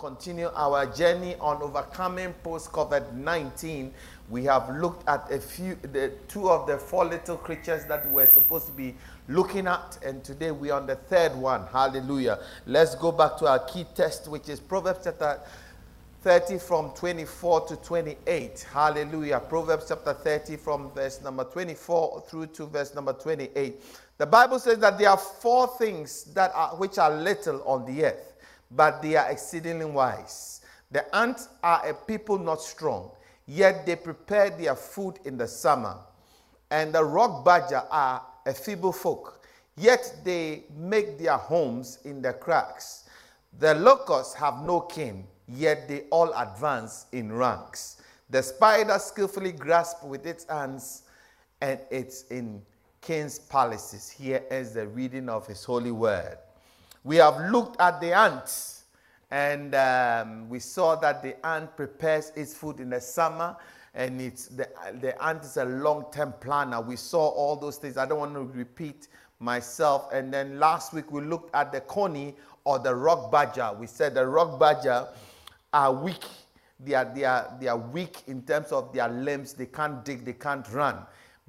continue our journey on overcoming post COVID 19, we have looked at a few, the two of the four little creatures that we're supposed to be looking at, and today we're on the third one. Hallelujah. Let's go back to our key text, which is Proverbs chapter 30 from 24 to 28. Hallelujah. Proverbs chapter 30 from verse number 24 through to verse number 28. The Bible says that there are four things that are which are little on the earth, but they are exceedingly wise. The ants are a people not strong, yet they prepare their food in the summer. And the rock badger are a feeble folk, yet they make their homes in the cracks. The locusts have no king, yet they all advance in ranks. The spider skillfully grasps with its hands, and it's in king's palaces. Here is the reading of his holy word. We have looked at the ants, and um, we saw that the ant prepares its food in the summer, and it's the, the ant is a long-term planner. We saw all those things. I don't want to repeat myself. And then last week we looked at the coney or the rock badger. We said the rock badger are weak. They are, they, are, they are weak in terms of their limbs. They can't dig, they can't run.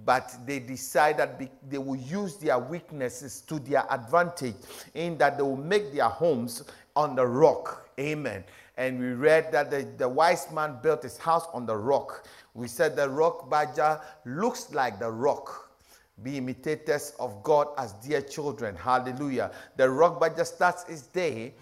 But they decide that they will use their weaknesses to their advantage in that they will make their homes on the rock. Amen. And we read that the, the wise man built his house on the rock. We said the rock badger looks like the rock. Be imitators of God as dear children. Hallelujah. The rock badger starts its day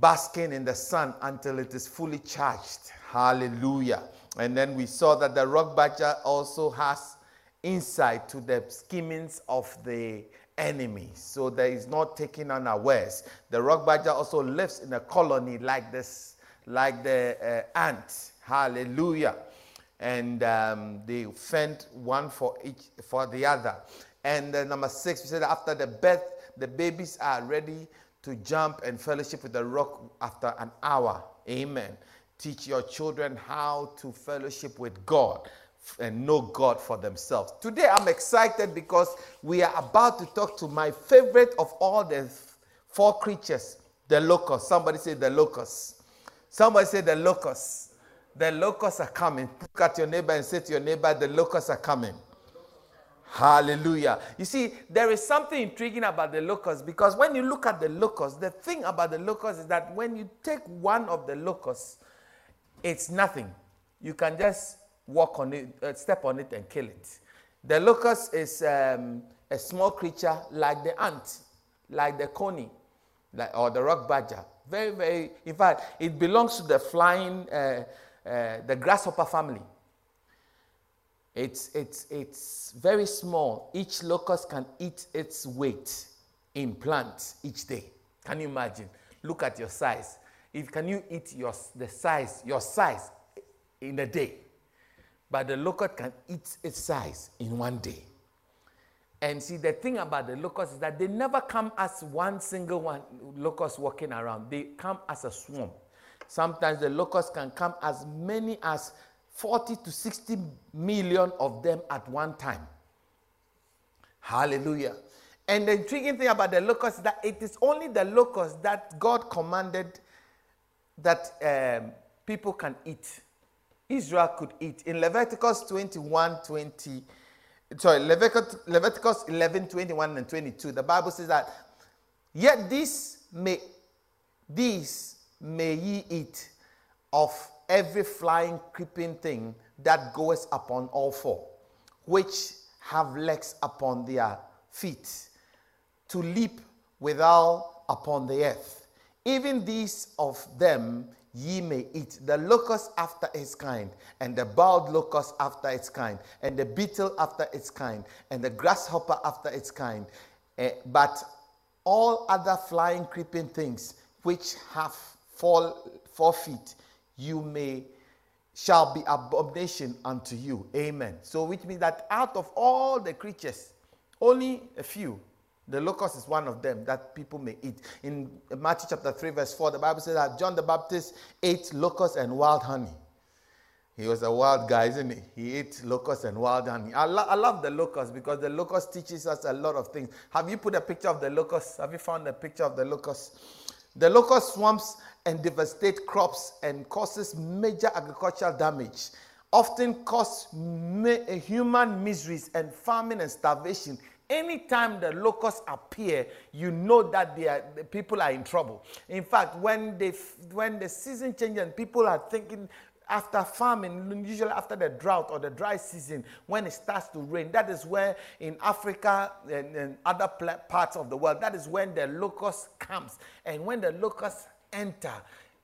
basking in the sun until it is fully charged. Hallelujah. And then we saw that the rock badger also has insight to the schemings of the enemy. So there is not taken unawares. The rock badger also lives in a colony like this, like the uh, ant. Hallelujah. And um, they fend one for each for the other. And uh, number six, we said after the birth, the babies are ready to jump and fellowship with the rock after an hour. Amen. Teach your children how to fellowship with God and know God for themselves. Today I'm excited because we are about to talk to my favorite of all the four creatures, the locusts. Somebody say the locusts. Somebody say the locusts. The locusts are coming. Look at your neighbor and say to your neighbor, the locusts are coming. Hallelujah. You see, there is something intriguing about the locusts because when you look at the locusts, the thing about the locusts is that when you take one of the locusts, it's nothing. You can just walk on it, uh, step on it, and kill it. The locust is um, a small creature like the ant, like the coney, like, or the rock badger. Very, very, in fact, it belongs to the flying, uh, uh, the grasshopper family. It's, it's, it's very small. Each locust can eat its weight in plants each day. Can you imagine? Look at your size. If can you eat your, the size, your size in a day? But the locust can eat its size in one day. And see, the thing about the locusts is that they never come as one single one locust walking around. They come as a swarm. Sometimes the locusts can come as many as 40 to 60 million of them at one time. Hallelujah. And the intriguing thing about the locust is that it is only the locust that God commanded that um, people can eat. Israel could eat. In Leviticus 21 20, sorry, Leviticus, Leviticus 11 21 and 22, the Bible says that, Yet this may, these may ye eat of every flying, creeping thing that goeth upon all four, which have legs upon their feet, to leap withal upon the earth. Even these of them ye may eat the locust after its kind, and the bald locust after its kind, and the beetle after its kind, and the grasshopper after its kind. Uh, but all other flying, creeping things which have four, four feet, you may shall be abomination unto you. Amen. So, which means that out of all the creatures, only a few, the locust is one of them that people may eat. In Matthew chapter 3, verse 4, the Bible says that John the Baptist ate locusts and wild honey. He was a wild guy, isn't he? He ate locusts and wild honey. I, lo- I love the locust because the locust teaches us a lot of things. Have you put a picture of the locust? Have you found a picture of the locust? The locust swamps and devastate crops and causes major agricultural damage, often cause human miseries and famine and starvation. Anytime the locusts appear, you know that are, the people are in trouble. In fact, when, they, when the season changes and people are thinking after farming, usually after the drought or the dry season, when it starts to rain, that is where in Africa and, and other parts of the world, that is when the locust comes. And when the locusts enter,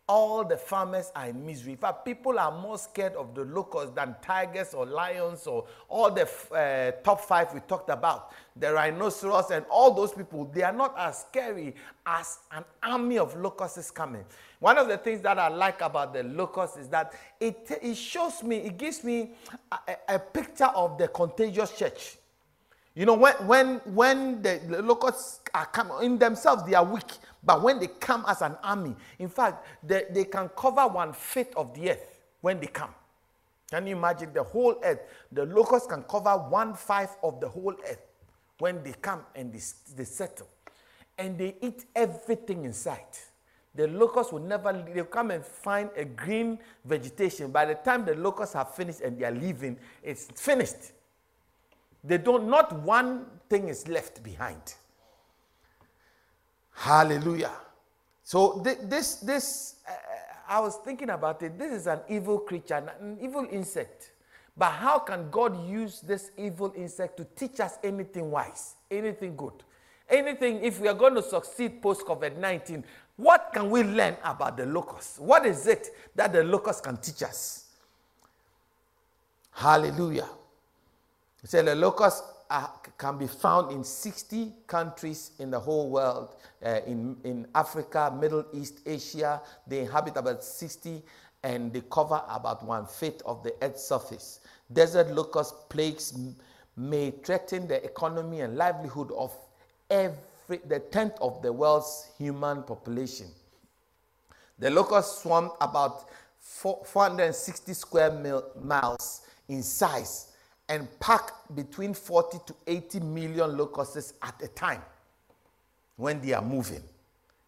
all the farmers are in misery. In fact, people are more scared of the locusts than tigers or lions or all the uh, top five we talked about. The rhinoceros and all those people, they are not as scary as an army of locusts is coming. One of the things that I like about the locusts is that it, it shows me, it gives me a, a picture of the contagious church. You know, when, when, when the locusts are coming, in themselves, they are weak. But when they come as an army, in fact, they, they can cover one fifth of the earth when they come. Can you imagine the whole earth? The locusts can cover one fifth of the whole earth when they come and they, they settle. And they eat everything in sight. The locusts will never, they'll come and find a green vegetation. By the time the locusts have finished and they are leaving, it's finished. They don't, not one thing is left behind. Hallelujah. So th- this, this, uh, I was thinking about it. This is an evil creature, an evil insect. But how can God use this evil insect to teach us anything wise, anything good? Anything, if we are going to succeed post COVID 19, what can we learn about the locust? What is it that the locust can teach us? Hallelujah. He said the locust can be found in 60 countries in the whole world. Uh, in, in Africa, Middle East, Asia, they inhabit about 60 and they cover about one fifth of the Earth's surface. Desert locust plagues may threaten the economy and livelihood of every, the tenth of the world's human population. The locust swarm about 460 square mil, miles in size and pack between 40 to 80 million locusts at a time when they are moving.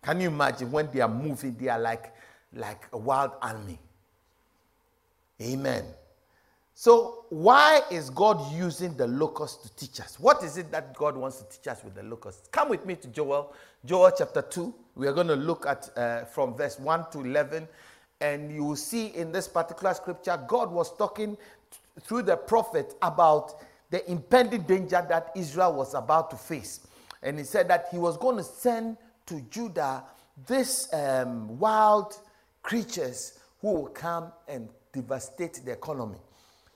Can you imagine when they are moving, they are like, like a wild army. Amen. So, why is God using the locust to teach us? What is it that God wants to teach us with the locust? Come with me to Joel, Joel chapter 2. We are going to look at uh, from verse 1 to 11. And you will see in this particular scripture, God was talking through the prophet about the impending danger that Israel was about to face. And he said that he was going to send to Judah these um, wild creatures who will come and devastate the economy.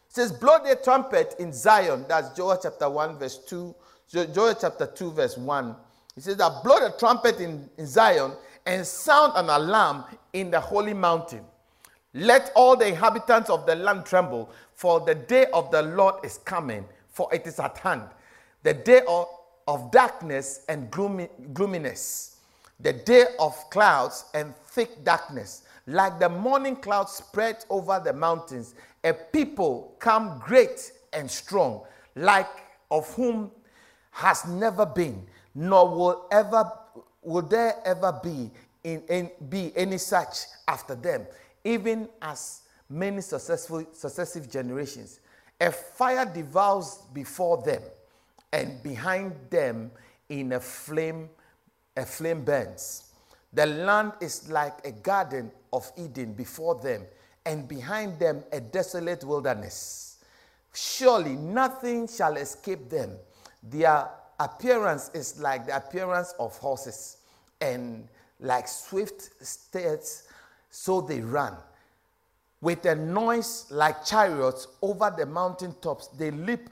It says, Blow the trumpet in Zion. That's Joel chapter 1, verse 2. Joel chapter 2, verse 1. He says that blow the trumpet in, in Zion and sound an alarm in the holy mountain. Let all the inhabitants of the land tremble, for the day of the Lord is coming, for it is at hand. The day of, of darkness and gloomy, gloominess, the day of clouds and thick darkness, like the morning cloud spread over the mountains, a people come great and strong, like of whom has never been, nor will ever will there ever be in, in be any such after them even as many successful, successive generations. A fire devours before them, and behind them in a flame, a flame burns. The land is like a garden of Eden before them, and behind them a desolate wilderness. Surely nothing shall escape them. Their appearance is like the appearance of horses, and like swift steeds so they ran. With a noise like chariots over the mountain tops, they leap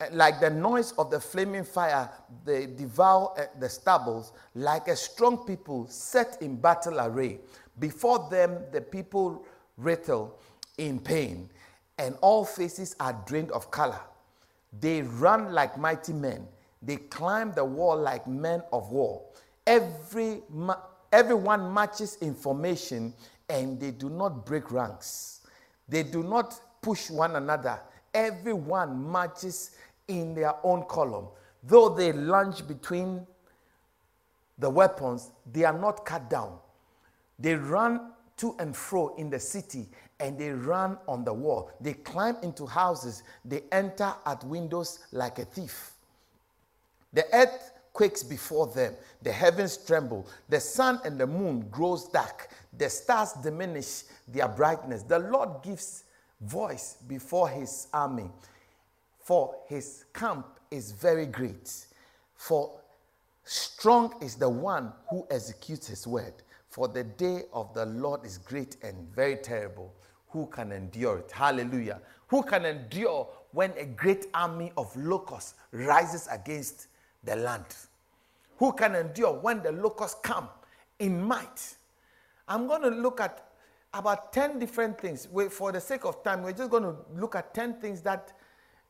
eh, like the noise of the flaming fire, they devour eh, the stubbles, like a strong people set in battle array. Before them, the people writtle in pain, and all faces are drained of color. They run like mighty men, they climb the wall like men of war. Every Everyone matches information and they do not break ranks. They do not push one another. Everyone marches in their own column. Though they lunge between the weapons, they are not cut down. They run to and fro in the city and they run on the wall. They climb into houses. They enter at windows like a thief. The earth quakes before them. The heavens tremble. The sun and the moon grows dark. The stars diminish their brightness. The Lord gives voice before his army. For his camp is very great. For strong is the one who executes his word. For the day of the Lord is great and very terrible. Who can endure it? Hallelujah. Who can endure when a great army of locusts rises against the land? Who can endure when the locusts come in might? I'm going to look at about 10 different things. For the sake of time, we're just going to look at 10 things that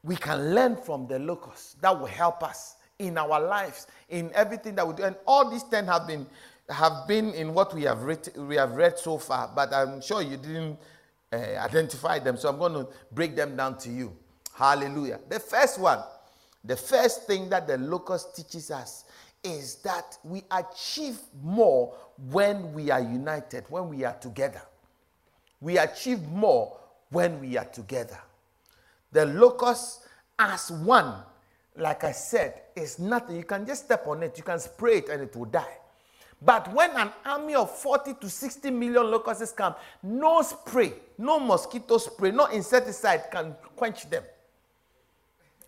we can learn from the locusts that will help us in our lives, in everything that we do. And all these 10 have been have been in what we have read, we have read so far, but I'm sure you didn't uh, identify them. So I'm going to break them down to you. Hallelujah. The first one, the first thing that the locust teaches us is that we achieve more when we are united, when we are together. We achieve more when we are together. The locust as one, like I said, is nothing. You can just step on it, you can spray it, and it will die. But when an army of 40 to 60 million locusts come, no spray, no mosquito spray, no insecticide can quench them.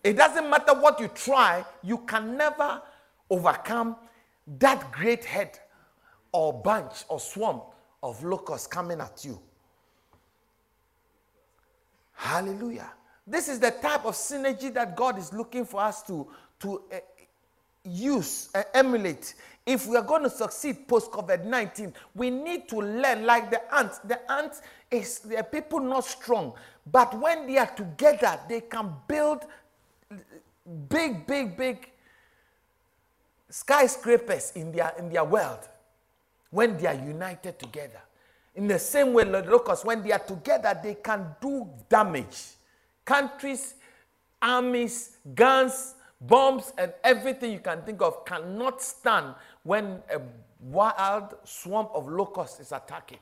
It doesn't matter what you try, you can never overcome that great head or bunch or swarm of locusts coming at you. Hallelujah. This is the type of synergy that God is looking for us to, to uh, use, uh, emulate. If we are going to succeed post COVID 19, we need to learn like the ants. The ants is the people not strong, but when they are together, they can build big, big, big skyscrapers in their, in their world when they are united together. In the same way, locusts, when they are together, they can do damage. Countries, armies, guns, bombs, and everything you can think of cannot stand when a wild swarm of locusts is attacking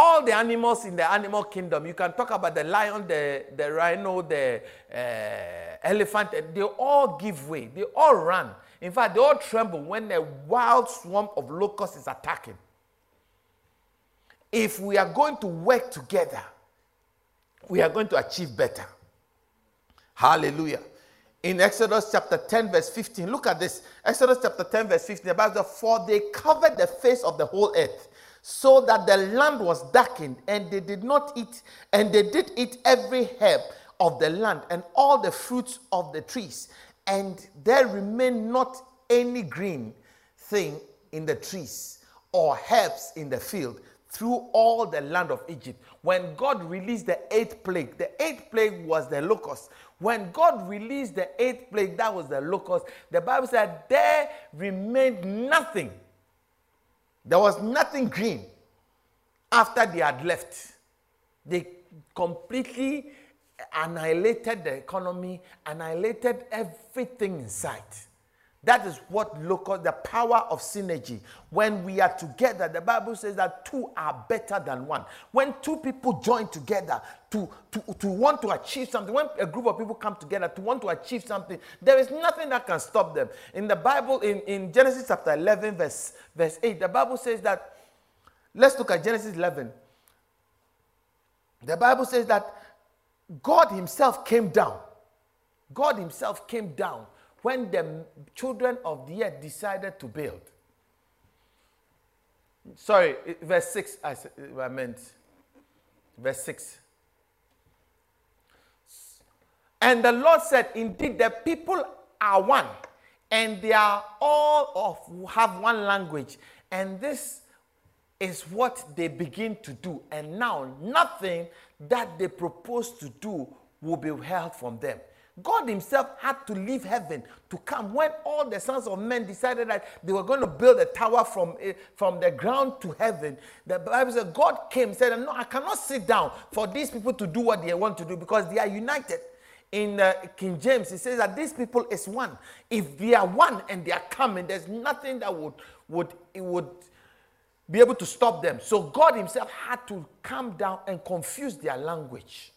all the animals in the animal kingdom, you can talk about the lion, the, the rhino, the uh, elephant, they all give way. They all run. In fact, they all tremble when a wild swarm of locusts is attacking. If we are going to work together, we are going to achieve better. Hallelujah. In Exodus chapter 10, verse 15, look at this. Exodus chapter 10, verse 15, About the says, For they covered the face of the whole earth so that the land was darkened, and they did not eat, and they did eat every herb of the land and all the fruits of the trees, and there remained not any green thing in the trees or herbs in the field through all the land of Egypt. When God released the eighth plague, the eighth plague was the locust. When God released the eighth plague, that was the locust. The Bible said there remained nothing there was nothing green after they had left. They completely annihilated the economy, annihilated everything in sight. That is what local, the power of synergy. When we are together, the Bible says that two are better than one. When two people join together to, to, to want to achieve something, when a group of people come together to want to achieve something, there is nothing that can stop them. In the Bible, in, in Genesis chapter 11, verse, verse 8, the Bible says that, let's look at Genesis 11. The Bible says that God Himself came down. God Himself came down when the children of the earth decided to build. Sorry, verse 6, I, meant. Verse 6. And the Lord said, Indeed, the people are one, and they are all of have one language. And this is what they begin to do. And now nothing that they propose to do will be held from them. God Himself had to leave heaven to come when all the sons of men decided that they were going to build a tower from, eh, from the ground to heaven. The Bible says God came said, No, I cannot sit down for these people to do what they want to do because they are united. in uh, King James, it says that these people is one. If they are one and they are coming, there's nothing that would would would be able to stop them. So God Himself had to come down and confuse their language.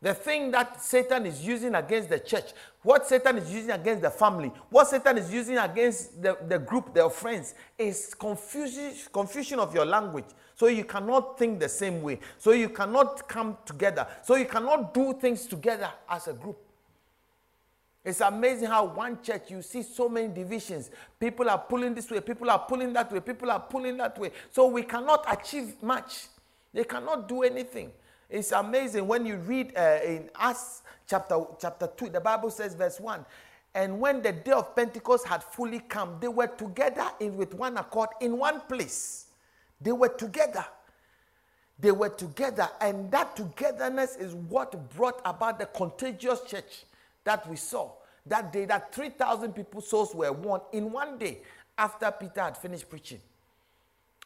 The thing that Satan is using against the church, what Satan is using against the family, what Satan is using against the, the group, their friends, is confusion, confusion of your language. So you cannot think the same way. So you cannot come together. So you cannot do things together as a group. It's amazing how one church you see so many divisions. People are pulling this way, people are pulling that way, people are pulling that way. So we cannot achieve much. They cannot do anything. It's amazing when you read uh, in Acts chapter, chapter 2, the Bible says, verse 1. And when the day of Pentecost had fully come, they were together in, with one accord in one place. They were together. They were together, and that togetherness is what brought about the contagious church that we saw that day. That 3,000 people souls were won in one day after Peter had finished preaching.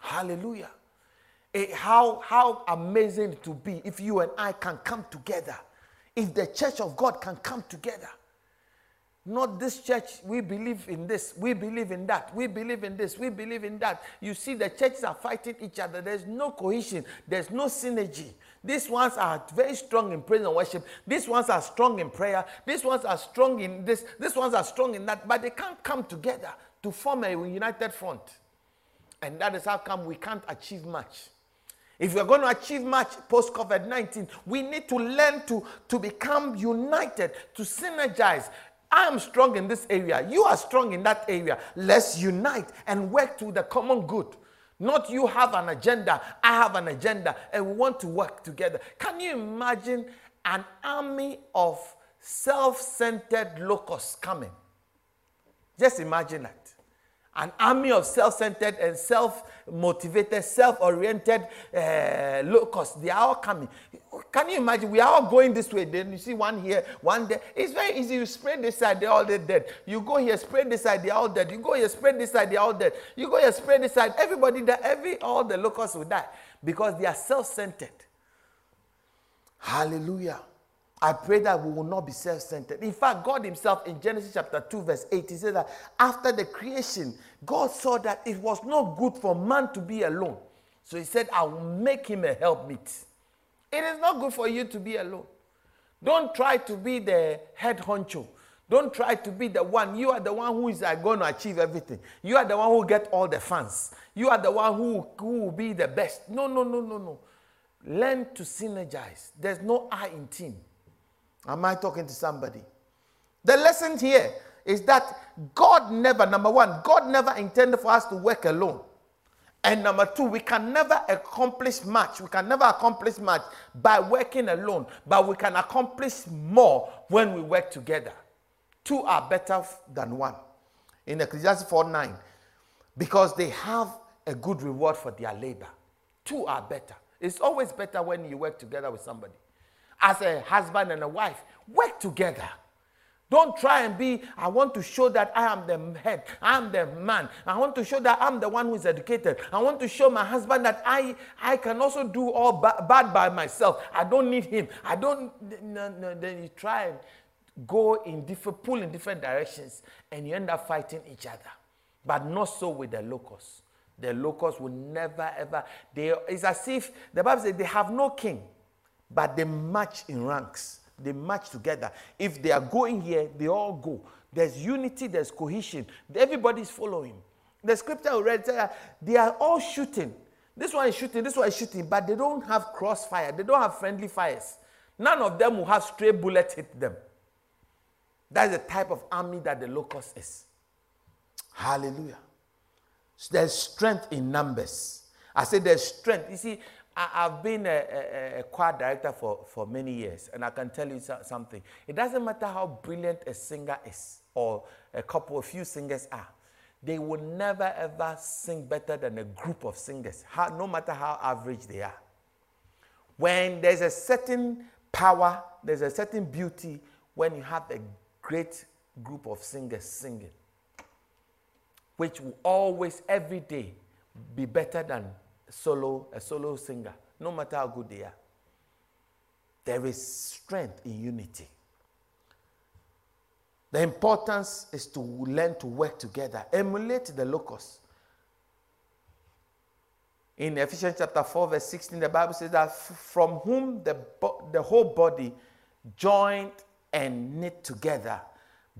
Hallelujah. How, how amazing to be if you and I can come together. If the church of God can come together. Not this church, we believe in this, we believe in that, we believe in this, we believe in that. You see, the churches are fighting each other. There's no cohesion, there's no synergy. These ones are very strong in praise and worship. These ones are strong in prayer. These ones are strong in this. These ones are strong in that. But they can't come together to form a united front. And that is how come we can't achieve much. If we're going to achieve much post COVID 19, we need to learn to, to become united, to synergize. I am strong in this area. You are strong in that area. Let's unite and work to the common good. Not you have an agenda, I have an agenda, and we want to work together. Can you imagine an army of self centered locusts coming? Just imagine that an army of self centered and self motivated, self oriented uh, locusts. They are all coming. Can you imagine? We are all going this way. Then you see one here, one there. It's very easy. You spray this side, they're all dead. You go here, spray this side, they're all dead. You go here, spray this side, they're all dead. You go here, spray this side. Everybody, die. every all the locusts will die because they are self centered. Hallelujah. I pray that we will not be self centered. In fact, God Himself in Genesis chapter 2, verse 8, He said that after the creation, God saw that it was not good for man to be alone. So He said, I will make him a helpmeet. It is not good for you to be alone. Don't try to be the head honcho. Don't try to be the one. You are the one who is going to achieve everything. You are the one who get all the fans. You are the one who, who will be the best. No, no, no, no, no. Learn to synergize. There's no I in team. Am I talking to somebody? The lesson here is that God never, number one, God never intended for us to work alone. And number two, we can never accomplish much. We can never accomplish much by working alone, but we can accomplish more when we work together. Two are better than one. In Ecclesiastes 4 9, because they have a good reward for their labor. Two are better. It's always better when you work together with somebody as a husband and a wife. Work together. Don't try and be, I want to show that I am the head, I am the man. I want to show that I'm the one who is educated. I want to show my husband that I, I can also do all ba- bad by myself. I don't need him. I don't, no, no, then you try and go in different, pull in different directions and you end up fighting each other. But not so with the locusts. The locusts will never ever, they, it's as if, the Bible says they have no king but they match in ranks. They match together. If they are going here, they all go. There's unity, there's cohesion. Everybody's following. The scripture already said they are all shooting. This one is shooting, this one is shooting, but they don't have crossfire. They don't have friendly fires. None of them will have stray bullets hit them. That's the type of army that the locust is. Hallelujah. There's strength in numbers. I say there's strength. You see, I, have been a, a, a, choir director for, for many years, and I can tell you something. It doesn't matter how brilliant a singer is, or a couple, a few singers are. They will never ever sing better than a group of singers, how, no matter how average they are. When there's a certain power, there's a certain beauty when you have a great group of singers singing, which will always, every day, be better than solo, a solo singer, no matter how good they are. There is strength in unity. The importance is to learn to work together, emulate the locust. In Ephesians chapter 4, verse 16, the Bible says that from whom the, the whole body joined and knit together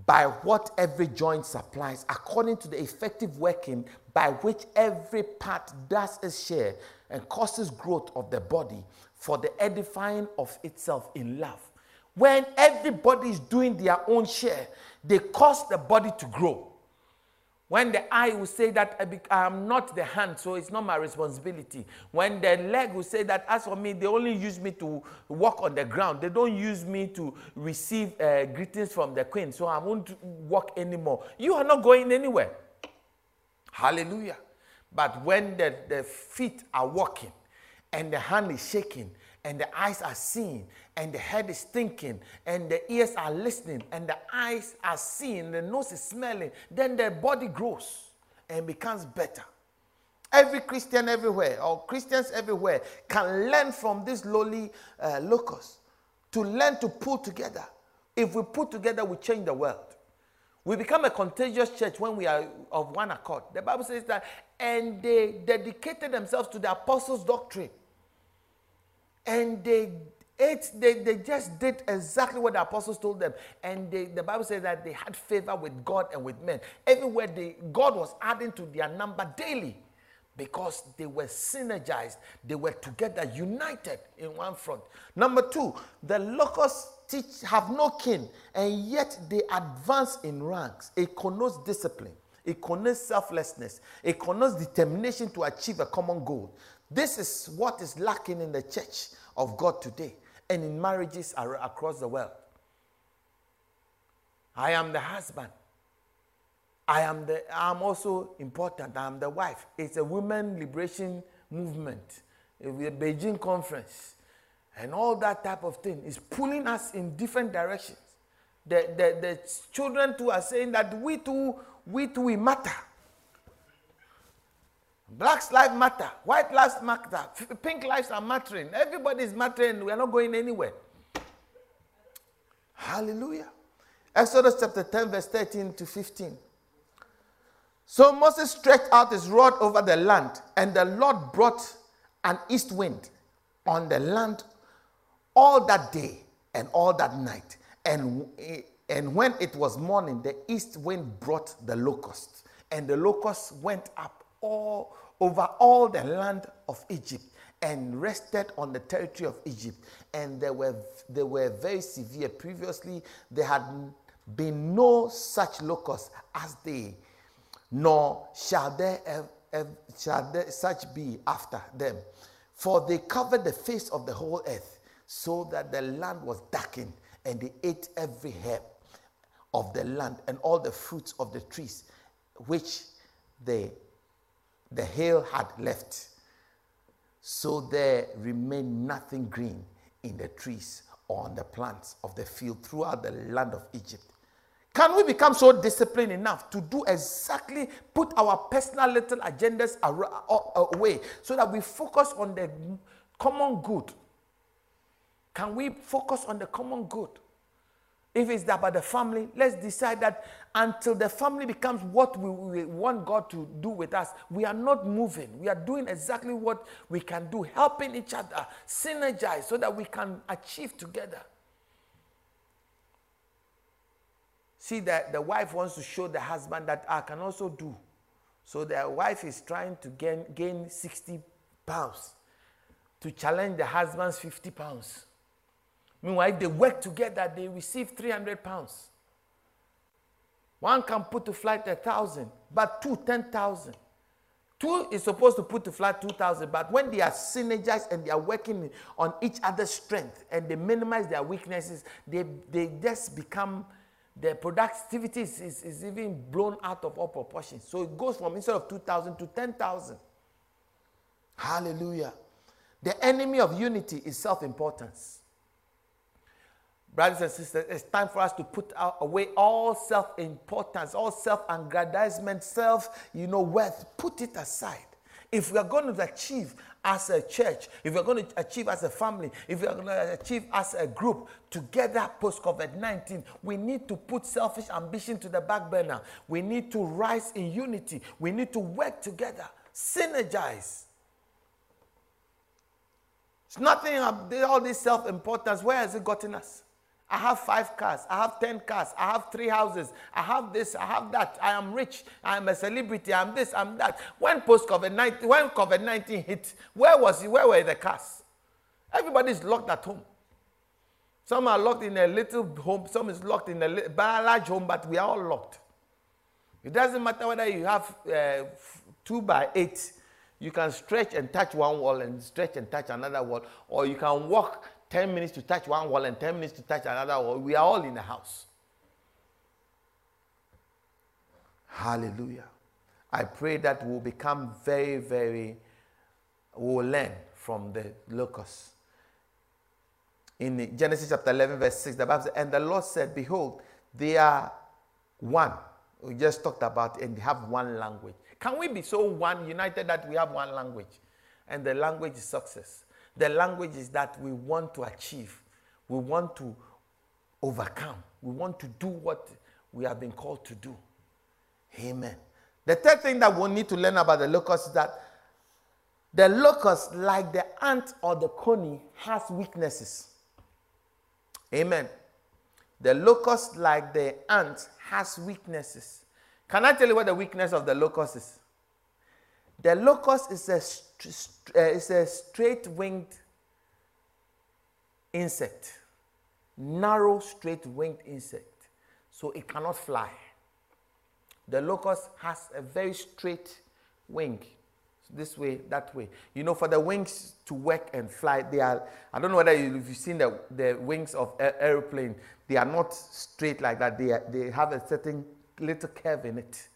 by what every joint supplies, according to the effective working by which every part does its share and causes growth of the body for the edifying of itself in love. When everybody is doing their own share, they cause the body to grow. When the eye will say that I am not the hand, so it's not my responsibility. When the leg will say that, as for me, they only use me to walk on the ground. They don't use me to receive uh, greetings from the queen, so I won't walk anymore. You are not going anywhere. Hallelujah. But when the, the feet are walking and the hand is shaking and the eyes are seeing and the head is thinking and the ears are listening and the eyes are seeing, the nose is smelling, then the body grows and becomes better. Every Christian everywhere or Christians everywhere can learn from this lowly uh, locus to learn to pull together. If we put together, we change the world. We become a contagious church when we are of one accord. The Bible says that, and they dedicated themselves to the apostles' doctrine. And they ate, they, they just did exactly what the apostles told them. And they, the Bible says that they had favor with God and with men. Everywhere they, God was adding to their number daily because they were synergized, they were together, united in one front. Number two, the locusts teach, have no kin, and yet they advance in ranks. It connotes discipline, it connotes selflessness, it connotes determination to achieve a common goal. This is what is lacking in the church of God today and in marriages across the world. I am the husband. I am the I'm also important. I'm the wife. It's a women liberation movement. Eh, the Beijing conference and all that type of thing is pulling us in different directions. The, the, the children too are saying that we too, we too we matter. Black lives matter, white lives matter, pink lives are mattering. Everybody is mattering. We are not going anywhere. Hallelujah. Exodus chapter 10, verse 13 to 15. So Moses stretched out his rod over the land, and the Lord brought an east wind on the land all that day and all that night. And, eh, and when it was morning, the east wind brought the locusts, and the locusts went up all over all the land of Egypt and rested on the territory of Egypt. And they were, they were very severe. Previously, there had been no such locusts as they, nor shall there, shall there such be after them. For they covered the face of the whole earth so that the land was darkened, and they ate every herb of the land and all the fruits of the trees which the, the hail had left. So there remained nothing green in the trees or on the plants of the field throughout the land of Egypt. Can we become so disciplined enough to do exactly, put our personal little agendas away so that we focus on the common good can we focus on the common good? If it's that about the family, let's decide that until the family becomes what we, we, want God to do with us, we are not moving. We are doing exactly what we can do, helping each other, synergize so that we can achieve together. See that the wife wants to show the husband that I can also do. So the wife is trying to gain, gain 60 pounds to challenge the husband's 50 pounds. Meanwhile, if they work together, they receive 300 pounds. One can put to flight a thousand, but two, 10,000. Two is supposed to put to flight 2,000, but when they are synergized and they are working on each other's strength and they minimize their weaknesses, they, they just become, their productivity is, is, is even blown out of all proportion. So it goes from instead of 2,000 to 10,000. Hallelujah. The enemy of unity is self importance. Brothers and sisters, it's time for us to put away all self-importance, all self-aggrandizement, self, you know, worth. Put it aside. If we are going to achieve as a church, if we're going to achieve as a family, if we're going to achieve as a group together post COVID 19, we need to put selfish ambition to the back burner. We need to rise in unity. We need to work together, synergize. It's nothing, all this self importance. Where has it gotten us? I have five cars. I have 10 cars. I have three houses. I have this. I have that. I am rich. I am a celebrity. I'm this. I'm that. When post COVID 19, when COVID 19 hit, where was he? Where were the cars? Everybody's locked at home. Some are locked in a little home. Some is locked in a large home, but we are all locked. It doesn't matter whether you have uh, two by eight. You can stretch and touch one wall and stretch and touch another wall, or you can walk 10 minutes to touch one wall and 10 minutes to touch another wall. We are all in the house. Hallelujah. I pray that we'll become very, very, we'll learn from the locusts. In Genesis chapter 11, verse 6, the Bible says, And the Lord said, Behold, they are one. We just talked about and they have one language. Can we be so one, united, that we have one language? And the language is success. The language is that we want to achieve, we want to overcome, we want to do what we have been called to do. Amen. The third thing that we need to learn about the locust is that the locust, like the ant or the coney, has weaknesses. Amen. The locust, like the ant, has weaknesses. Can I tell you what the weakness of the locust is? The locust is a Uh, it's a straight winged insect, narrow, straight winged insect. So it cannot fly. The locust has a very straight wing, this way, that way. You know, for the wings to work and fly, they are, I don't know whether you, you've seen the, the wings of an aeroplane, they are not straight like that. They, are, they have a certain little curve in it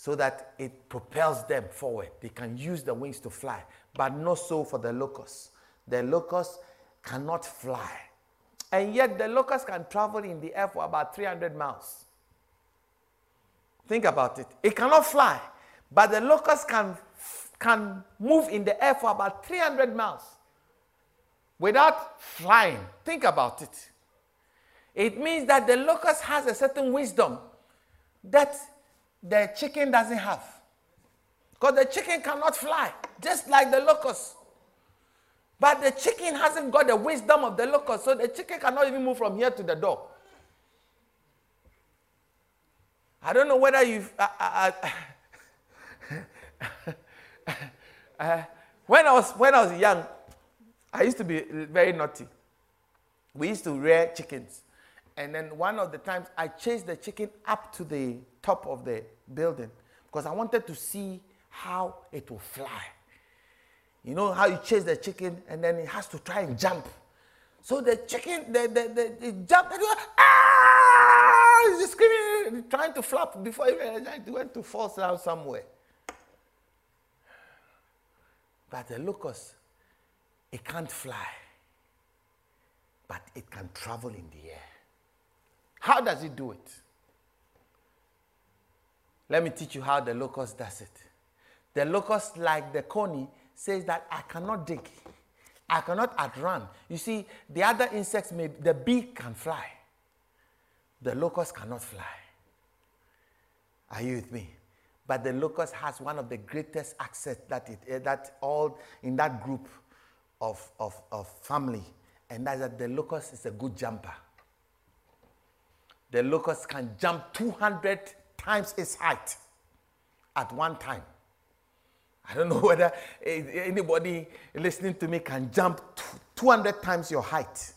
so that it propels them forward. They can use the wings to fly, but not so for the locust. The locust cannot fly. And yet the locust can travel in the air for about 300 miles. Think about it. It cannot fly, but the locust can, can move in the air for about 300 miles without flying. Think about it. It means that the locust has a certain wisdom that the chicken doesn't have. Because the chicken cannot fly, just like the locust. But the chicken hasn't got the wisdom of the locust, so the chicken cannot even move from here to the door. I don't know whether you've. Uh, uh, uh, uh, when, I was, when I was young, I used to be very naughty. We used to rear chickens. And then one of the times I chased the chicken up to the top of the building because I wanted to see how it will fly. You know how you chase the chicken and then it has to try and jump. So the chicken, the, the, the, it jumped and it went, ah! He's screaming, trying to flap before it went to fall down somewhere. But the locust, it can't fly, but it can travel in the air. How does it do it? Let me teach you how the locust does it. The locust, like the coney, says that I cannot dig. I cannot outrun. You see, the other insects, may, the bee can fly. The locust cannot fly. Are you with me? But the locust has one of the greatest access that it eh, that all in that group of, of, of family, and that's that the locust is a good jumper. The locust can jump 200 times its height at one time. I don't know whether anybody listening to me can jump 200 times your height.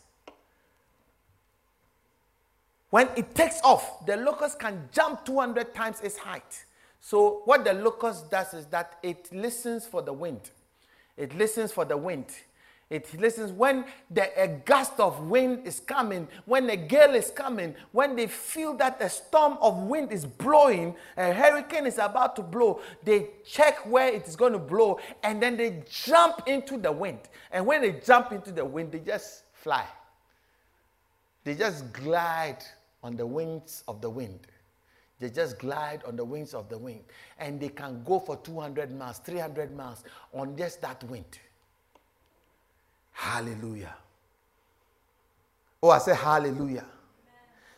When it takes off, the locust can jump 200 times its height. So, what the locust does is that it listens for the wind. It listens for the wind. It listens when the, a gust of wind is coming, when a gale is coming, when they feel that a storm of wind is blowing, a hurricane is about to blow, they check where it is going to blow and then they jump into the wind. And when they jump into the wind, they just fly. They just glide on the wings of the wind. They just glide on the wings of the wind. And they can go for 200 miles, 300 miles on just that wind. Hallelujah. Oh, I say hallelujah.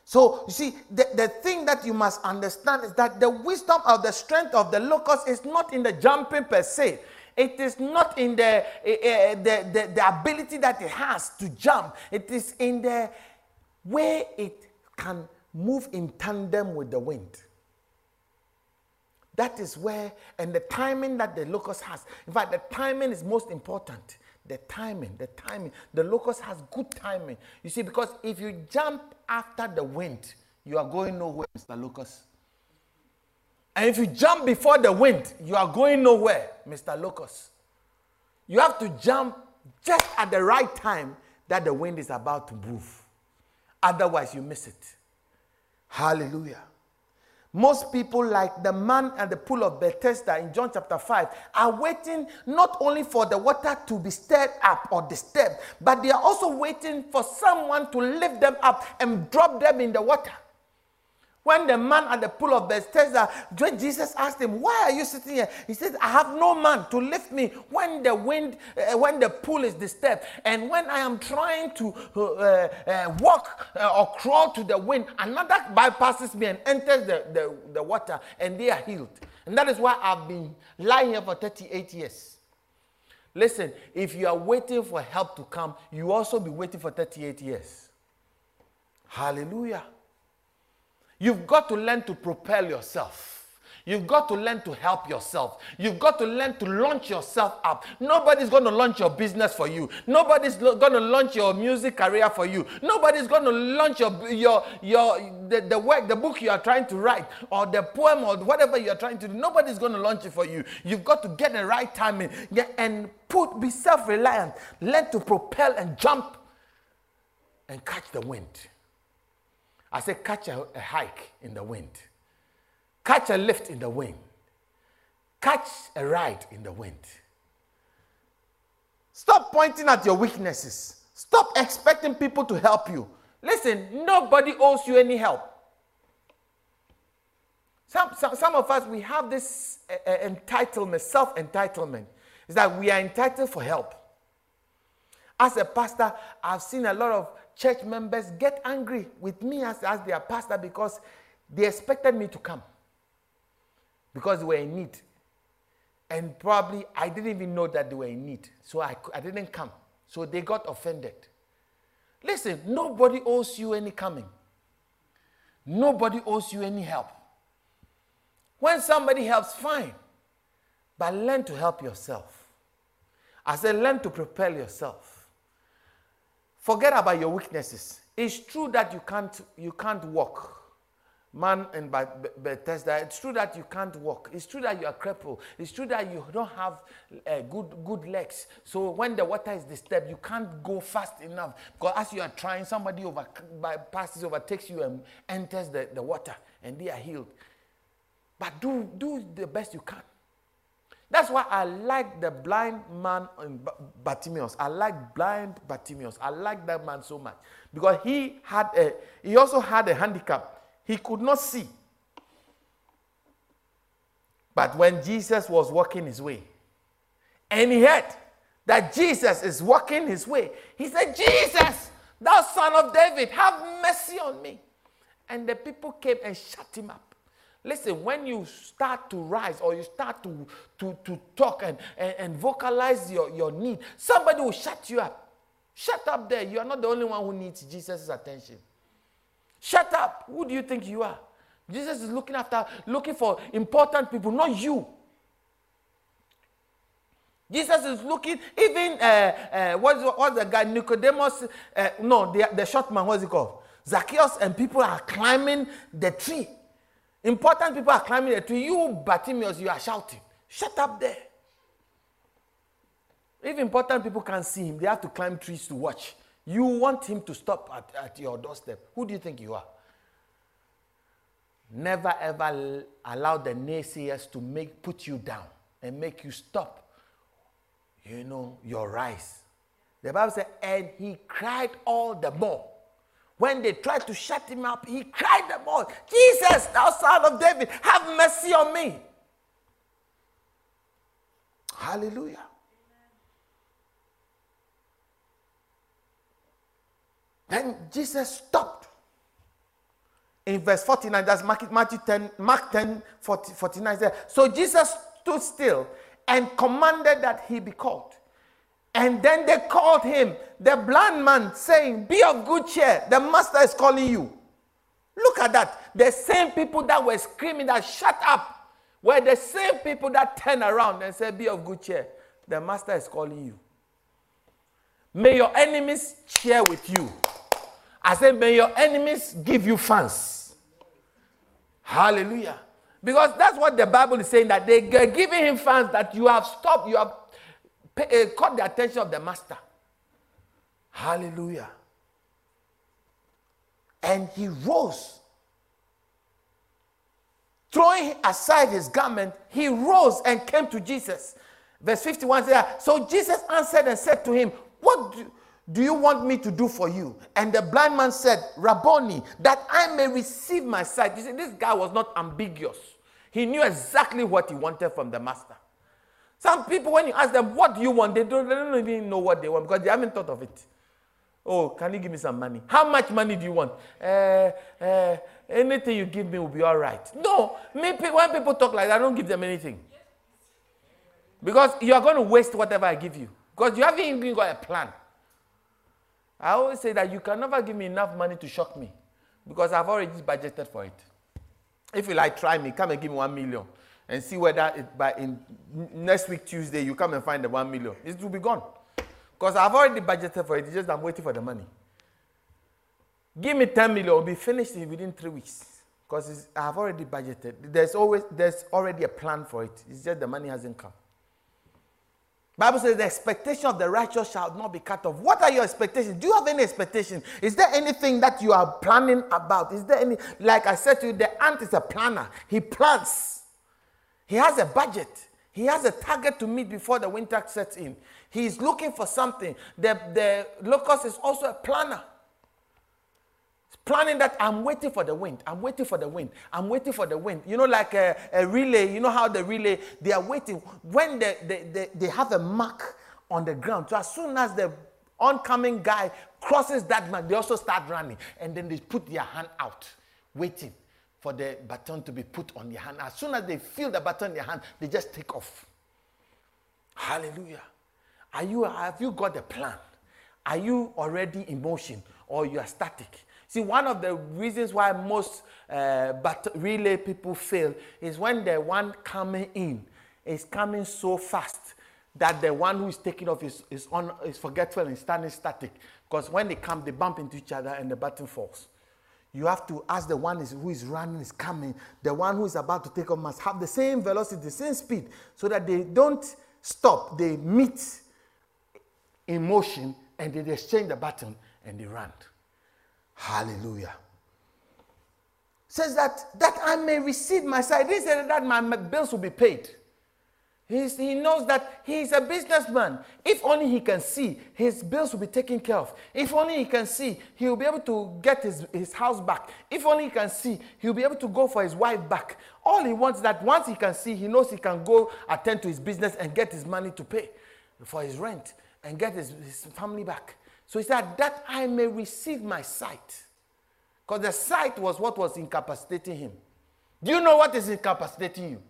So, you see, the, the thing that you must understand is that the wisdom of the strength of the locust is not in the jumping per se. It is not in the, uh, the, the, the ability that it has to jump. It is in the way it can move in tandem with the wind. That is where, and the timing that the locust has. In fact, the timing is most important. The timing, the timing. The locust has good timing. You see, because if you jump after the wind, you are going nowhere, Mr. Locust. And if you jump before the wind, you are going nowhere, Mr. Locust. You have to jump just at the right time that the wind is about to move. Otherwise, you miss it. Hallelujah. Most people, like the man at the pool of Bethesda in John chapter 5, are waiting not only for the water to be stirred up or disturbed, but they are also waiting for someone to lift them up and drop them in the water. When the man at the pool of Bethesda, Jesus asked him, Why are you sitting here? He said, I have no man to lift me when the wind, uh, when the pool is disturbed. And when I am trying to uh, uh, walk uh, or crawl to the wind, another bypasses me and enters the, the, the water, and they are healed. And that is why I've been lying here for 38 years. Listen, if you are waiting for help to come, you also be waiting for 38 years. Hallelujah. You've got to learn to propel yourself. You've got to learn to help yourself. You've got to learn to launch yourself up. Nobody's going to launch your business for you. Nobody's lo- going to launch your music career for you. Nobody's going to launch your your your the, the work, the book you are trying to write, or the poem, or whatever you are trying to do. Nobody's going to launch it for you. You've got to get the right timing and put be self-reliant. Learn to propel and jump and catch the wind. I say, catch a, a hike in the wind, catch a lift in the wind, catch a ride in the wind. Stop pointing at your weaknesses. Stop expecting people to help you. Listen, nobody owes you any help. Some, some, some of us, we have this uh, entitlement, self entitlement, is that we are entitled for help. As a pastor, I've seen a lot of church members get angry with me as, as their pastor because they expected me to come because they were in need. And probably I didn't even know that they were in need. So I, I didn't come. So they got offended. Listen, nobody owes you any coming, nobody owes you any help. When somebody helps, fine. But learn to help yourself. I said, learn to propel yourself. Forget about your weaknesses. It's true that you can't, you can't walk. Man in Bethesda, it's true that you can't walk. It's true that you are crippled. It's true that you don't have uh, good, good legs. So when the water is disturbed, you can't go fast enough. Because as you are trying, somebody over, passes, overtakes you and enters the, the water, and they are healed. But do, do the best you can. That's why I like the blind man in Bartimaeus. I like blind Bartimaeus. I like that man so much because he had a he also had a handicap. He could not see. But when Jesus was walking his way, and he heard that Jesus is walking his way, he said, Jesus, thou son of David, have mercy on me. And the people came and shut him up. Listen, when you start to rise or you start to, to, to talk and, and, and vocalize your, your need, somebody will shut you up. Shut up there. You are not the only one who needs Jesus' attention. Shut up. Who do you think you are? Jesus is looking after, looking for important people, not you. Jesus is looking, even, uh, uh, what's, what's the guy, Nicodemus, uh, no, the, the short man, what's he called? Zacchaeus and people are climbing the tree. Important people are climbing the tree. You, Bartimaeus, you are shouting. Shut up there. If important people can't see him, they have to climb trees to watch. You want him to stop at, at your doorstep. Who do you think you are? Never ever allow the naysayers to make put you down and make you stop. You know, your rise. The Bible said, and he cried all the more. When they tried to shut him up, he cried more, Jesus, thou son of David, have mercy on me. Hallelujah. Then Jesus stopped. In verse 49, that's Matthew 10, Mark 10, 40, 49. So Jesus stood still and commanded that he be called. And then they called him, the blind man, saying, Be of good cheer, the master is calling you. Look at that. The same people that were screaming that shut up were the same people that turned around and said, Be of good cheer. The master is calling you. May your enemies cheer with you. I said, May your enemies give you fans. Hallelujah. Because that's what the Bible is saying that they are giving him fans that you have stopped, you have Eh, caught the attention of the master. Hallelujah. And he rose. Throwing aside his garment, he rose and came to Jesus. Verse 51 says, So Jesus answered and said to him, What do, do you want me to do for you? And the blind man said, Rabboni, that I may receive my sight. You see, this guy was not ambiguous. He knew exactly what he wanted from the master. Some people, when you ask them, what do you want? They don't, they don't even know what they want because they haven't thought of it. Oh, can you give me some money? How much money do you want? Uh, uh, anything you give me will be all right. No, me, when people talk like that, I don't give them anything. Because you are going to waste whatever I give you. Because you haven't even got a plan. I always say that you can never give me enough money to shock me. Because I've already budgeted for it. If you like, try me, come and give me one million and see whether it, by in next week Tuesday you come and find the one million. It will be gone. Because I've already budgeted for it. Just I'm waiting for the money. Give me 10 million, it'll be finished within three weeks. Because I've already budgeted. There's always there's already a plan for it. It's just the money hasn't come. Bible says the expectation of the righteous shall not be cut off. What are your expectations? Do you have any expectation? Is there anything that you are planning about? Is there any, like I said to you, the ant is a planner. He plans. He has a budget. He has a target to meet before the winter sets in. He is looking for something. The, the locust is also a planner. It's planning that I'm waiting for the wind. I'm waiting for the wind. I'm waiting for the wind. You know, like a, a relay. You know how the relay, they are waiting. When they, they, they, they have a mark on the ground. So as soon as the oncoming guy crosses that mark, they also start running. And then they put their hand out, waiting for the baton to be put on your hand. As soon as they feel the baton in your hand, they just take off. Hallelujah. Are you, have you got a plan? Are you already in motion or you are static? See, one of the reasons why most uh, relay people fail is when the one coming in is coming so fast that the one who is taking off is, is, on, is forgetful and standing static. Because when they come, they bump into each other and the button falls you have to ask the one who is running is coming. The one who is about to take off must have the same velocity, the same speed, so that they don't stop. They meet in motion and they exchange the baton and they run. Hallelujah. Says that that I may receive my sight. He said that my bills will be paid. He's, he knows that he's a businessman. If only he can see, his bills will be taken care of. If only he can see, he will be able to get his, his house back. If only he can see, he'll be able to go for his wife back. All he wants is that once he can see, he knows he can go attend to his business and get his money to pay for his rent and get his, his family back. So he said, That I may receive my sight. Because the sight was what was incapacitating him. Do you know what is incapacitating you?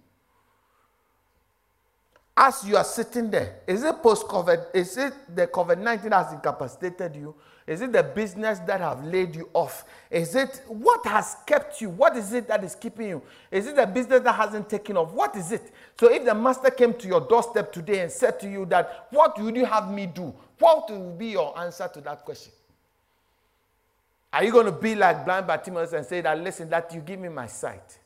As you are sitting there, is it post COVID? Is it the COVID 19 has incapacitated you? Is it the business that have laid you off? Is it what has kept you? What is it that is keeping you? Is it the business that hasn't taken off? What is it? So if the master came to your doorstep today and said to you that, what would you have me do? What will be your answer to that question? Are you going to be like blind Bartimaeus and say that, listen, that you give me my sight?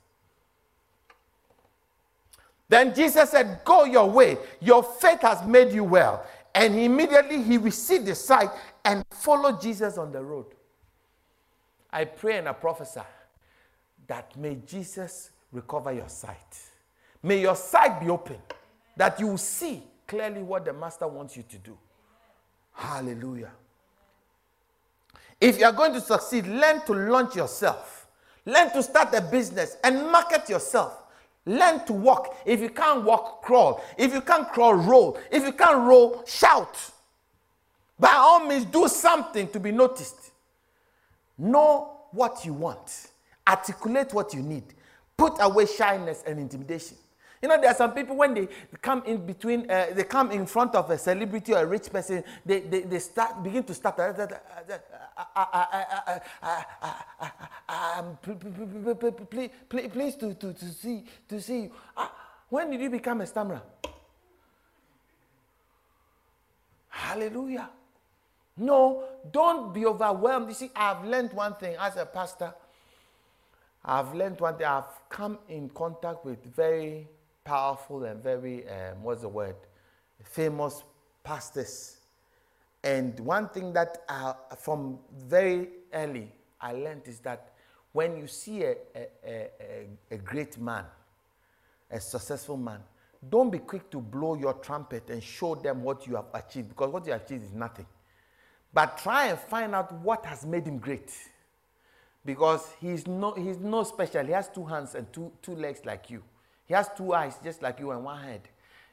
Then Jesus said, Go your way. Your faith has made you well. And immediately he received the sight and followed Jesus on the road. I pray and I prophesy that may Jesus recover your sight. May your sight be open, that you will see clearly what the Master wants you to do. Hallelujah. If you are going to succeed, learn to launch yourself. Learn to start a business and market yourself. Learn to walk. If you can't walk, crawl. If you can't crawl, roll. If you can't roll, shout. By all means, do something to be noticed. Know what you want, articulate what you need, put away shyness and intimidation. You know, there are some people when they come in between, uh, they come in front of a celebrity or a rich person, they, they, they start begin to start. please, please, please to, to, to see to see you. when did you become a stammerer? Hallelujah. No, don't be overwhelmed. You see, I've learned one thing as a pastor. I've learned one thing. I've come in contact with very powerful and very, um, what's the word, famous pastors. And one thing that I, from very early I learned is that when you see a, a, a, a great man, a successful man, don't be quick to blow your trumpet and show them what you have achieved because what you achieved is nothing. But try and find out what has made him great. Because he's no, he's no special. He has two hands and two, two legs like you. He has two eyes just like you and one head.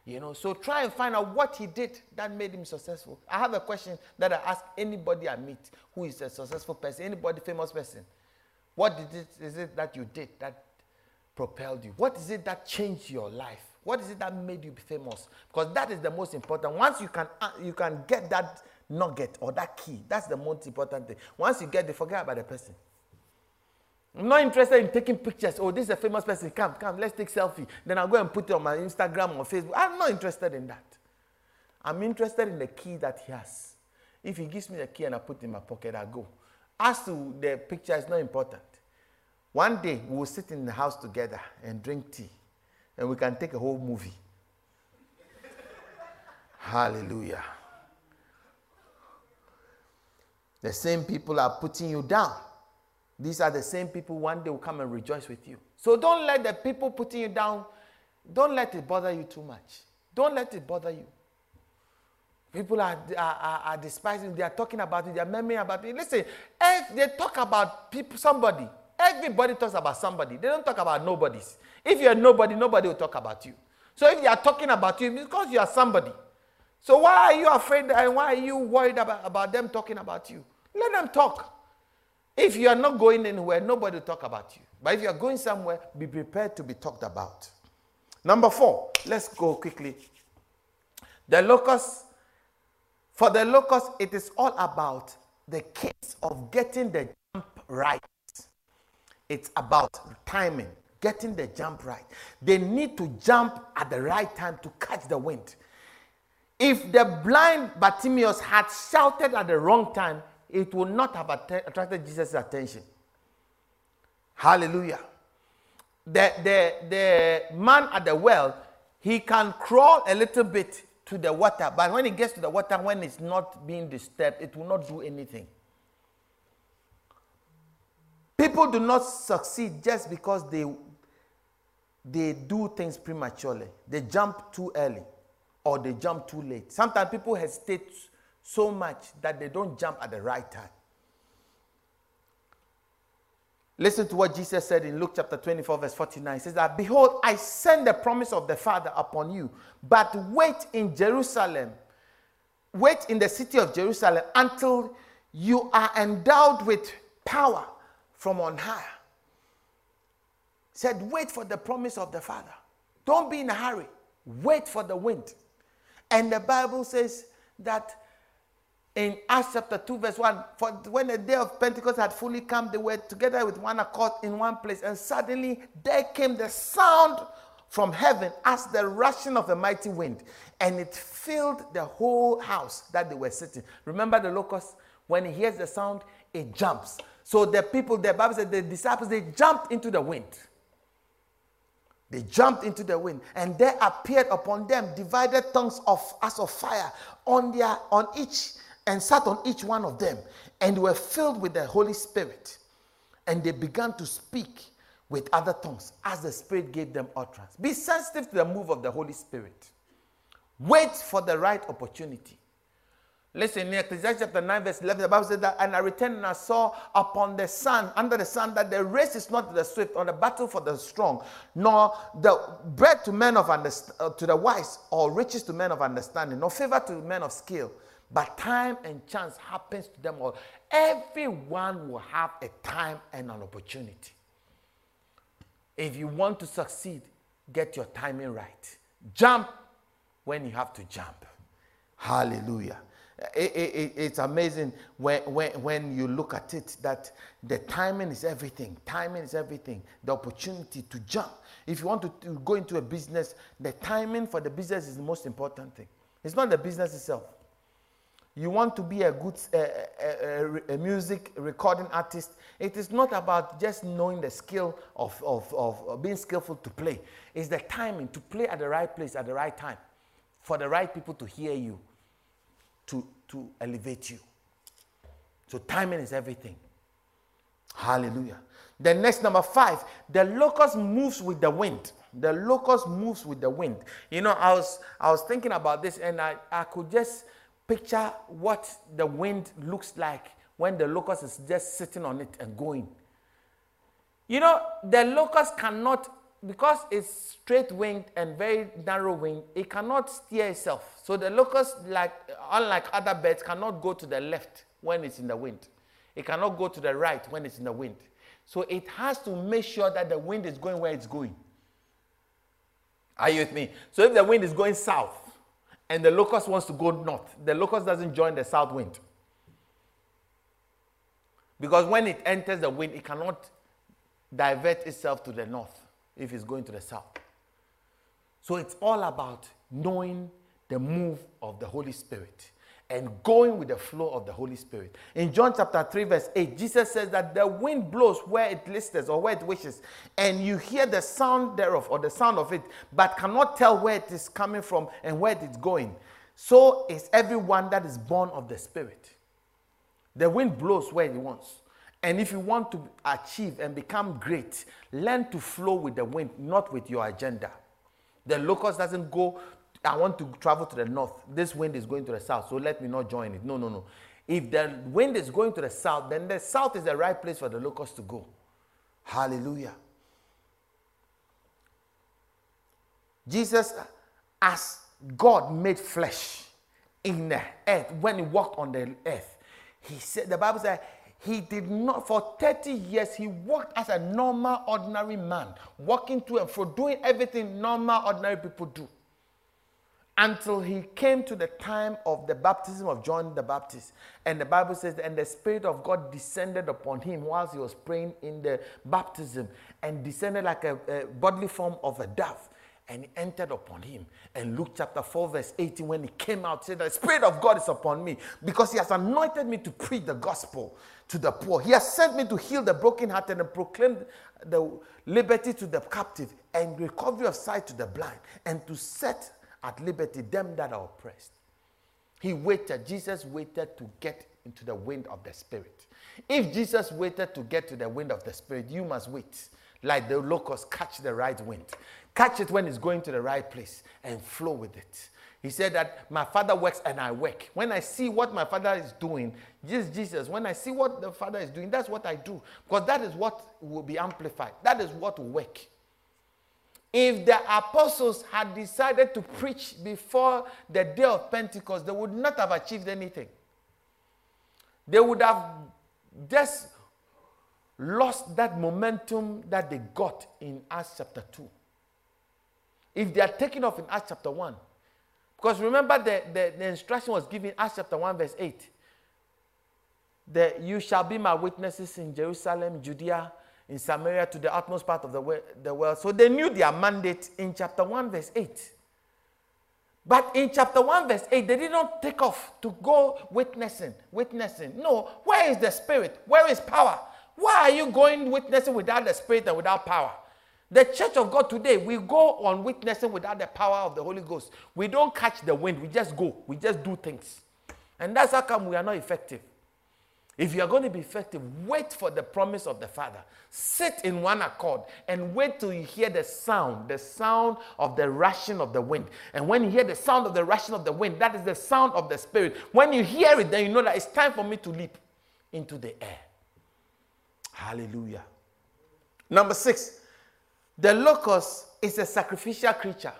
You know, so try and find out what he did that made him successful. I have a question that I ask anybody I meet who is a successful person, anybody famous person. What did it, is it that you did that propelled you? What is it that changed your life? What is it that made you famous? Because that is the most important. Once you can, uh, you can get that nugget or that key. That's the most important thing. Once you get it, forget about the person. I'm not interested in taking pictures. Oh, this is a famous person. Come, come, let's take selfie. Then I'll go and put it on my Instagram or Facebook. I'm not interested in that. I'm interested in the key that he has. If he gives me the key and I put it in my pocket, I go. As to the picture, it's not important. One day we will sit in the house together and drink tea, and we can take a whole movie. Hallelujah. The same people are putting you down. These are the same people one day will come and rejoice with you. So don't let the people putting you down, don't let it bother you too much. Don't let it bother you. People are, are, are, despising, they are talking about it, they are murmuring about it. Listen, if they talk about people, somebody, everybody talks about somebody. They don't talk about nobodies. If you're nobody, nobody will talk about you. So if they are talking about you, because you are somebody. So why are you afraid and why are you worried about, about them talking about you? Let them talk. If you are not going anywhere, nobody will talk about you. But if you are going somewhere, be prepared to be talked about. Number four, let's go quickly. The locust, for the locust, it is all about the case of getting the jump right. It's about timing, getting the jump right. They need to jump at the right time to catch the wind. If the blind Bartimaeus had shouted at the wrong time, it would not have attracted Jesus' attention. Hallelujah. The, the, the man at the well, he can crawl a little bit to the water, but when he gets to the water, when it's not being disturbed, it will not do anything. People do not succeed just because they, they do things prematurely. They jump too early or they jump too late. Sometimes people hesitate so much that they don't jump at the right time. Listen to what Jesus said in Luke chapter 24, verse 49. He says that, Behold, I send the promise of the Father upon you, but wait in Jerusalem. Wait in the city of Jerusalem until you are endowed with power from on high. Said, Wait for the promise of the Father. Don't be in a hurry. Wait for the wind. And the Bible says that in Acts chapter 2, verse 1, for when the day of Pentecost had fully come, they were together with one accord in one place, and suddenly there came the sound from heaven as the rushing of a mighty wind, and it filled the whole house that they were sitting. Remember the locust? When he hears the sound, it jumps. So the people, the Bible said, the disciples, they jumped into the wind. They jumped into the wind, and there appeared upon them divided tongues of as of fire on their on each and sat on each one of them and were filled with the Holy Spirit. And they began to speak with other tongues as the Spirit gave them utterance. Be sensitive to the move of the Holy Spirit. Wait for the right opportunity. Listen, in Ecclesiastes chapter 9, verse 11, the Bible says that, and I returned and I saw upon the sun, under the sun, that the race is not to the swift, or the battle for the strong, nor the bread to men of uh, to the wise, or riches to men of understanding, nor favor to men of skill, but time and chance happens to them all. Everyone will have a time and an opportunity. If you want to succeed, get your timing right. Jump when you have to jump. Hallelujah. It, it, it's amazing when, when, when you look at it that the timing is everything. Timing is everything. The opportunity to jump. If you want to, to go into a business, the timing for the business is the most important thing. It's not the business itself. You want to be a good uh, a, a, music recording artist. It is not about just knowing the skill of, of, of being skillful to play. It's the timing to play at the right place at the right time for the right people to hear you to, to elevate you. So timing is everything. Hallelujah. The next number five, the locust moves with the wind. The locust moves with the wind. You know, I was I was thinking about this and I, I could just picture what the wind looks like when the locust is just sitting on it and going. You know, the locust cannot because it's straight winged and very narrow winged, it cannot steer itself. So the locust, like unlike other birds, cannot go to the left when it's in the wind. It cannot go to the right when it's in the wind. So it has to make sure that the wind is going where it's going. Are you with me? So if the wind is going south and the locust wants to go north, the locust doesn't join the south wind. Because when it enters the wind, it cannot divert itself to the north if it's going to the south. So it's all about knowing the move of the Holy Spirit and going with the flow of the Holy Spirit. In John chapter 3, verse 8, Jesus says that the wind blows where it listeth or where it wishes, and you hear the sound thereof or the sound of it, but cannot tell where it is coming from and where it is going. So is everyone that is born of the Spirit. The wind blows where it wants. And if you want to achieve and become great, learn to flow with the wind, not with your agenda. The locust doesn't go, I want to travel to the north. This wind is going to the south, so let me not join it. No, no, no. If the wind is going to the south, then the south is the right place for the locust to go. Hallelujah. Jesus, as God made flesh in the earth, when he walked on the earth, he said, the Bible said, he did not, for 30 years, he worked as a normal, ordinary man, walking to and fro, doing everything normal, ordinary people do. Until he came to the time of the baptism of John the Baptist. And the Bible says, and the Spirit of God descended upon him whilst he was praying in the baptism and descended like a, a bodily form of a dove and he entered upon him. And Luke chapter 4, verse 18, when he came out, said, The Spirit of God is upon me because he has anointed me to preach the gospel to the poor. He has sent me to heal the brokenhearted and proclaim the liberty to the captive and recovery of sight to the blind and to set at liberty them that are oppressed. He waited, Jesus waited to get into the wind of the Spirit. If Jesus waited to get to the wind of the Spirit, you must wait like the locust catch the right wind. Catch it when it's going to the right place and flow with it. He said that my father works and I work. When I see what my father is doing, just Jesus, when I see what the father is doing, that's what I do. Because that is what will be amplified. That is what will work. If the apostles had decided to preach before the day of Pentecost, they would not have achieved anything. They would have just lost that momentum that they got in Acts chapter 2 if they are taken off in Acts chapter 1. Because remember, the, the, the instruction was given Acts chapter 1, verse 8. That you shall be my witnesses in Jerusalem, Judea, in Samaria, to the utmost part of the, the world. So they knew their mandate in chapter 1, verse 8. But in chapter 1, verse 8, they did not take off to go witnessing, witnessing. No, where is the spirit? Where is power? Why are you going witnessing without the spirit and without power? The church of God today, we go on witnessing without the power of the Holy Ghost. We don't catch the wind, we just go, we just do things. And that's how come we are not effective. If you are going to be effective, wait for the promise of the Father. Sit in one accord and wait till you hear the sound, the sound of the rushing of the wind. And when you hear the sound of the rushing of the wind, that is the sound of the Spirit. When you hear it, then you know that it's time for me to leap into the air. Hallelujah. Number six, the locust is a sacrificial creature.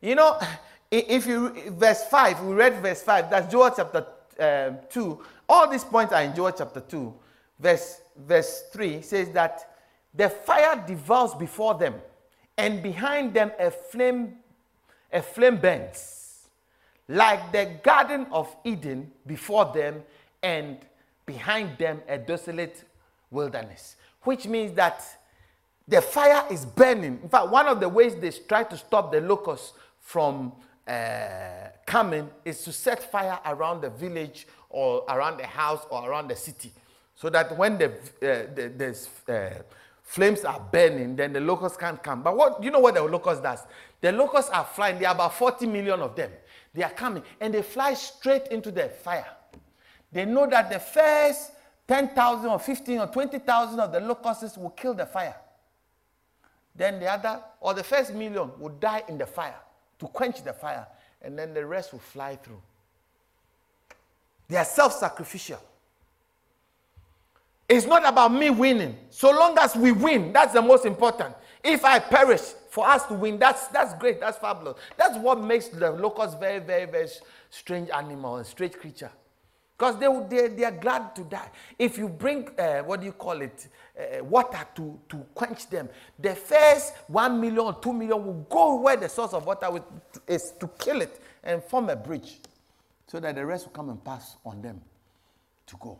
You know, if you, verse 5, we read verse 5, that's Joel chapter um, 2. All these points are in Joel chapter 2. Verse, verse 3 says that the fire devours before them, and behind them a flame, a flame burns, like the garden of Eden before them, and behind them a desolate wilderness. Which means that the fire is burning. In fact, one of the ways they try to stop the locusts from uh, coming is to set fire around the village or around the house or around the city. So that when the, uh, the, the uh, flames are burning, then the locusts can't come. But what you know what the locust does? The locusts are flying, there are about 40 million of them. They are coming and they fly straight into the fire. They know that the first 10,000 or 15 or 20,000 of the locusts will kill the fire. Then the other, or the first million, will die in the fire to quench the fire, and then the rest will fly through. They are self sacrificial. It's not about me winning. So long as we win, that's the most important. If I perish, for us to win, that's, that's great. That's fabulous. That's what makes the locust very, very, very strange animal and strange creature. Because they, they, they are glad to die. If you bring, uh, what do you call it, uh, water to, to quench them, the first one million or two million will go where the source of water is to kill it and form a bridge so that the rest will come and pass on them to go.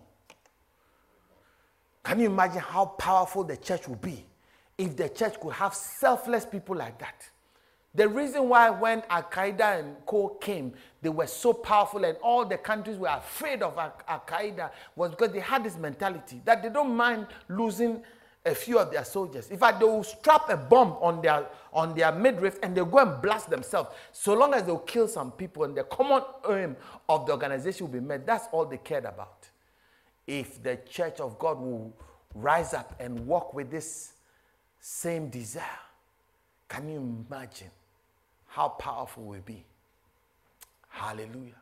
Can you imagine how powerful the church will be if the church could have selfless people like that? The reason why when Al Qaeda and Co came, they were so powerful and all the countries were afraid of Al Qaeda was because they had this mentality that they don't mind losing a few of their soldiers. In fact, they will strap a bomb on their on their midriff and they'll go and blast themselves. So long as they'll kill some people and the common aim of the organization will be met, that's all they cared about. If the church of God will rise up and walk with this same desire, can you imagine? how powerful we'll be. Hallelujah.